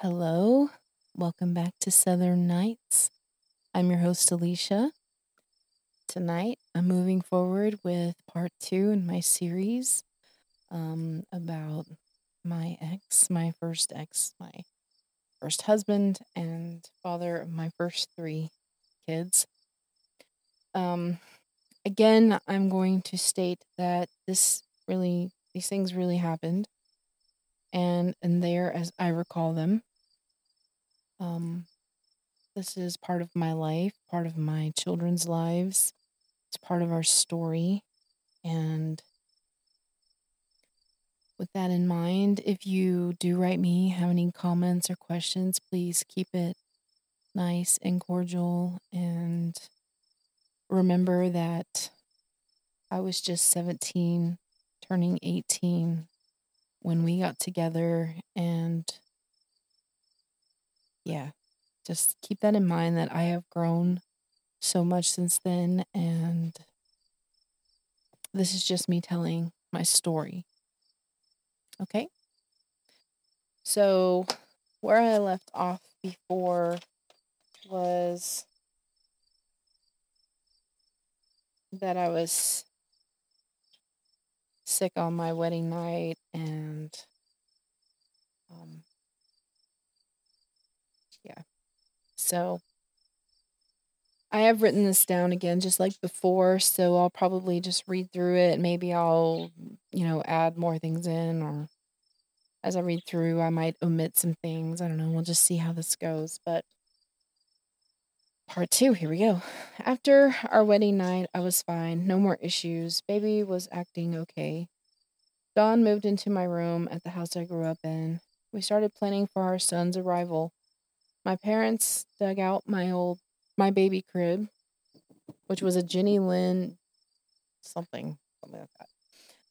Hello, welcome back to Southern Nights. I'm your host, Alicia. Tonight, I'm moving forward with part two in my series um, about my ex, my first ex, my first husband, and father of my first three kids. Um, again, I'm going to state that this really, these things really happened and and there as I recall them. Um, this is part of my life, part of my children's lives. It's part of our story. And with that in mind, if you do write me, have any comments or questions, please keep it nice and cordial. And remember that I was just 17, turning 18 when we got together and yeah, just keep that in mind that I have grown so much since then. And this is just me telling my story. Okay. So, where I left off before was that I was sick on my wedding night and um, yeah. So I have written this down again just like before, so I'll probably just read through it. Maybe I'll, you know, add more things in or as I read through, I might omit some things. I don't know. We'll just see how this goes. But part two, here we go. After our wedding night, I was fine. No more issues. Baby was acting okay. Don moved into my room at the house I grew up in. We started planning for our son's arrival. My parents dug out my old my baby crib, which was a Jenny Lynn something, something like that.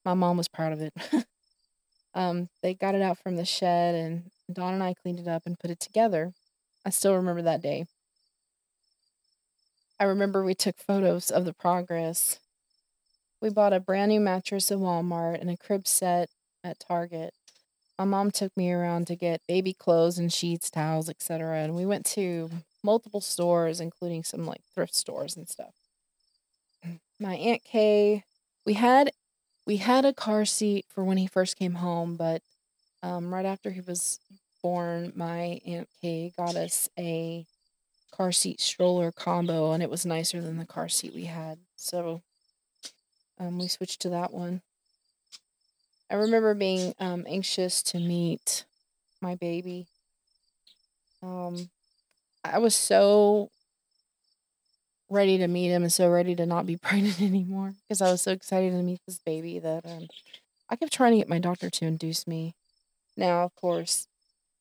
My mom was proud of it. um, they got it out from the shed and Don and I cleaned it up and put it together. I still remember that day. I remember we took photos of the progress. We bought a brand new mattress at Walmart and a crib set at Target. My mom took me around to get baby clothes and sheets, towels, etc. And we went to multiple stores, including some like thrift stores and stuff. My Aunt Kay, we had we had a car seat for when he first came home, but um, right after he was born, my Aunt Kay got us a car seat stroller combo, and it was nicer than the car seat we had. So um, we switched to that one. I remember being um, anxious to meet my baby. Um, I was so ready to meet him and so ready to not be pregnant anymore because I was so excited to meet this baby that um, I kept trying to get my doctor to induce me. Now, of course,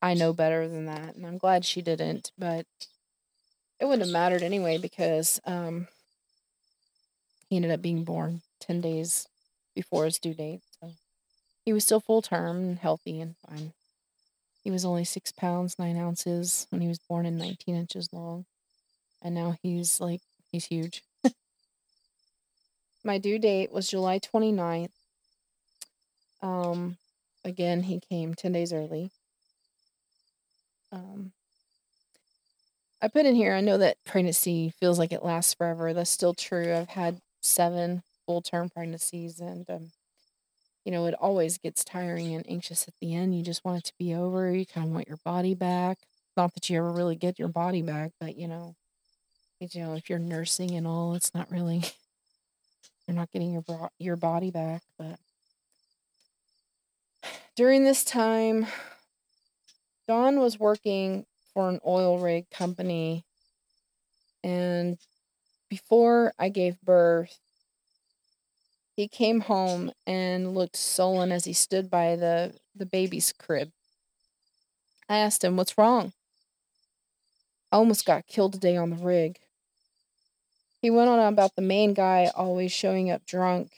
I know better than that, and I'm glad she didn't, but it wouldn't have mattered anyway because um, he ended up being born 10 days before his due date. He was still full term and healthy and fine. He was only six pounds, nine ounces when he was born and 19 inches long. And now he's like, he's huge. My due date was July 29th. Um, again, he came 10 days early. Um, I put in here, I know that pregnancy feels like it lasts forever. That's still true. I've had seven full term pregnancies and um, you know, it always gets tiring and anxious at the end. You just want it to be over. You kind of want your body back. Not that you ever really get your body back, but you know, you know, if you're nursing and all, it's not really you're not getting your your body back. But during this time, Don was working for an oil rig company, and before I gave birth, he came home and looked sullen as he stood by the, the baby's crib. I asked him, What's wrong? I almost got killed today on the rig. He went on about the main guy always showing up drunk,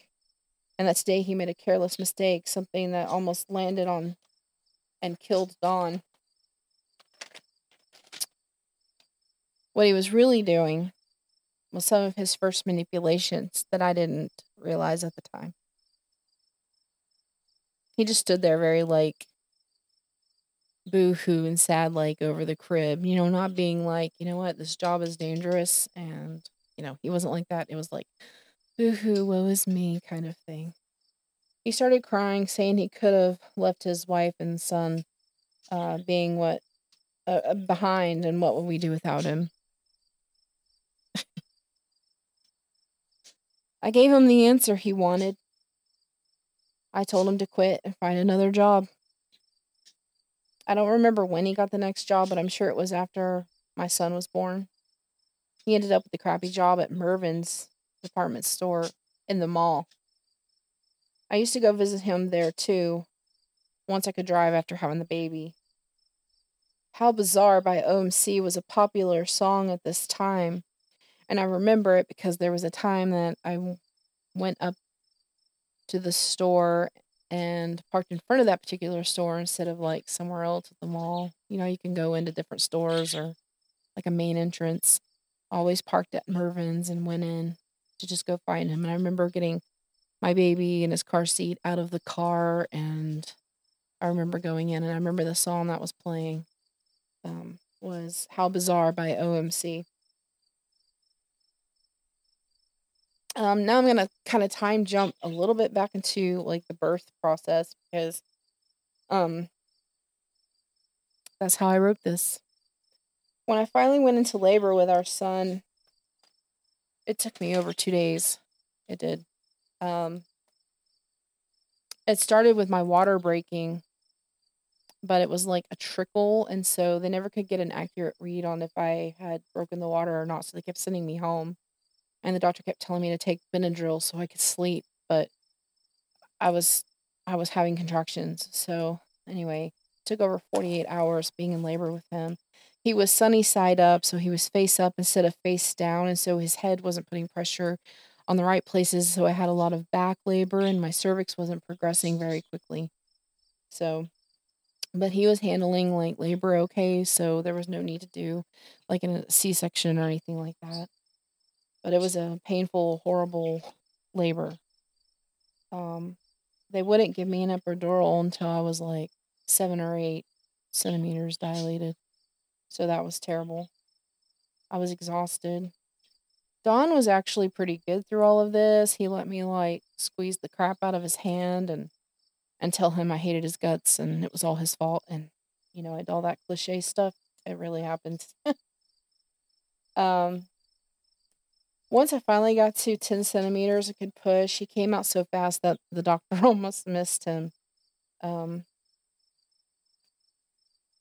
and that today he made a careless mistake, something that almost landed on and killed Don. What he was really doing was some of his first manipulations that I didn't realize at the time. He just stood there very like boo hoo and sad like over the crib, you know, not being like, you know what, this job is dangerous. And, you know, he wasn't like that. It was like, boo hoo, woe is me kind of thing. He started crying, saying he could have left his wife and son uh, being what uh, behind and what would we do without him. I gave him the answer he wanted. I told him to quit and find another job. I don't remember when he got the next job, but I'm sure it was after my son was born. He ended up with a crappy job at Mervyn's department store in the mall. I used to go visit him there too, once I could drive after having the baby. How Bizarre by OMC was a popular song at this time, and I remember it because there was a time that I went up to the store and parked in front of that particular store instead of like somewhere else at the mall. You know, you can go into different stores or like a main entrance. Always parked at Mervyn's and went in to just go find him. And I remember getting my baby in his car seat out of the car and I remember going in and I remember the song that was playing um, was How Bizarre by OMC. Um, now I'm gonna kind of time jump a little bit back into like the birth process because um that's how I wrote this. When I finally went into labor with our son, it took me over two days. It did. Um, it started with my water breaking, but it was like a trickle, and so they never could get an accurate read on if I had broken the water or not. So they kept sending me home and the doctor kept telling me to take Benadryl so I could sleep, but I was I was having contractions. So anyway, took over 48 hours being in labor with him. He was sunny side up, so he was face up instead of face down, and so his head wasn't putting pressure on the right places, so I had a lot of back labor and my cervix wasn't progressing very quickly. So but he was handling like labor okay, so there was no need to do like a C-section or anything like that but it was a painful, horrible labor. Um, they wouldn't give me an epidural until I was like seven or eight centimeters dilated. So that was terrible. I was exhausted. Don was actually pretty good through all of this. He let me like squeeze the crap out of his hand and and tell him I hated his guts and it was all his fault and you know, all that cliche stuff. It really happened. um once I finally got to 10 centimeters, I could push. He came out so fast that the doctor almost missed him. Um,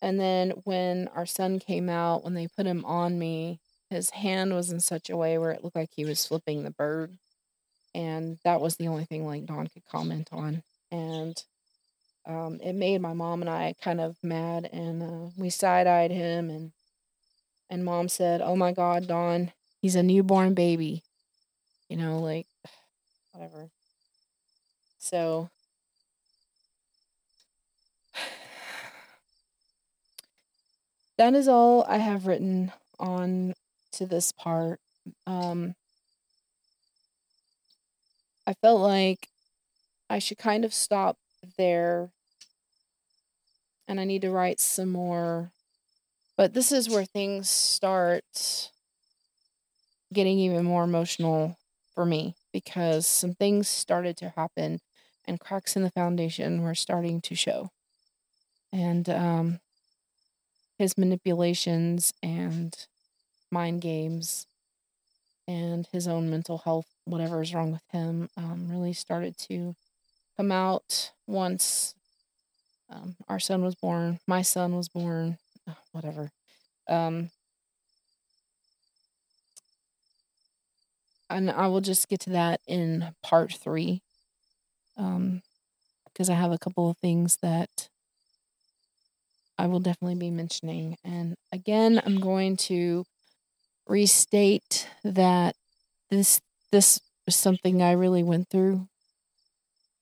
and then when our son came out, when they put him on me, his hand was in such a way where it looked like he was flipping the bird. And that was the only thing like Don could comment on. And um, it made my mom and I kind of mad. And uh, we side eyed him. And, and mom said, Oh my God, Don, He's a newborn baby. You know, like whatever. So that is all I have written on to this part. Um I felt like I should kind of stop there and I need to write some more. But this is where things start getting even more emotional for me because some things started to happen and cracks in the foundation were starting to show. And um, his manipulations and mind games and his own mental health, whatever is wrong with him, um, really started to come out once um, our son was born, my son was born, whatever. Um, and I will just get to that in part three. Um, because I have a couple of things that I will definitely be mentioning. And again, I'm going to restate that this this was something I really went through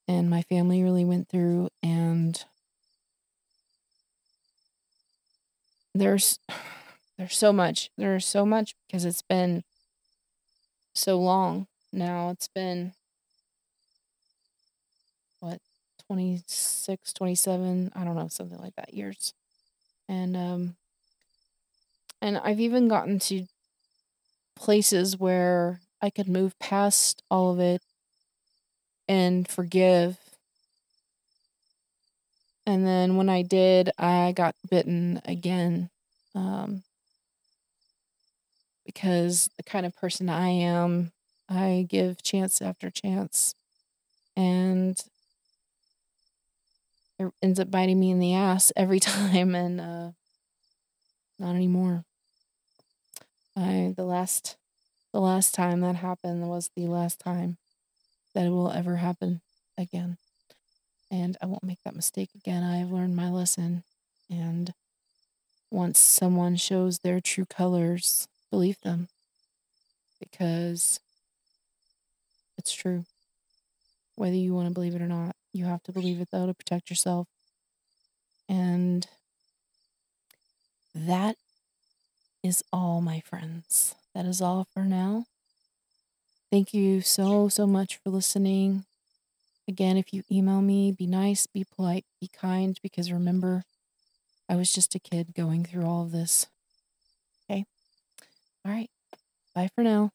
and my family really went through and there's there's so much there's so much because it's been so long now. It's been what 26, 27, I don't know, something like that years. And um and I've even gotten to places where I could move past all of it and forgive. And then when I did, I got bitten again. Um, because the kind of person I am, I give chance after chance. And it ends up biting me in the ass every time. And uh, not anymore. I the last the last time that happened was the last time that it will ever happen again. And I won't make that mistake again. I have learned my lesson. And once someone shows their true colors, believe them because it's true. Whether you want to believe it or not, you have to believe it though to protect yourself. And that is all, my friends. That is all for now. Thank you so, so much for listening. Again, if you email me, be nice, be polite, be kind, because remember, I was just a kid going through all of this. All right. Bye for now.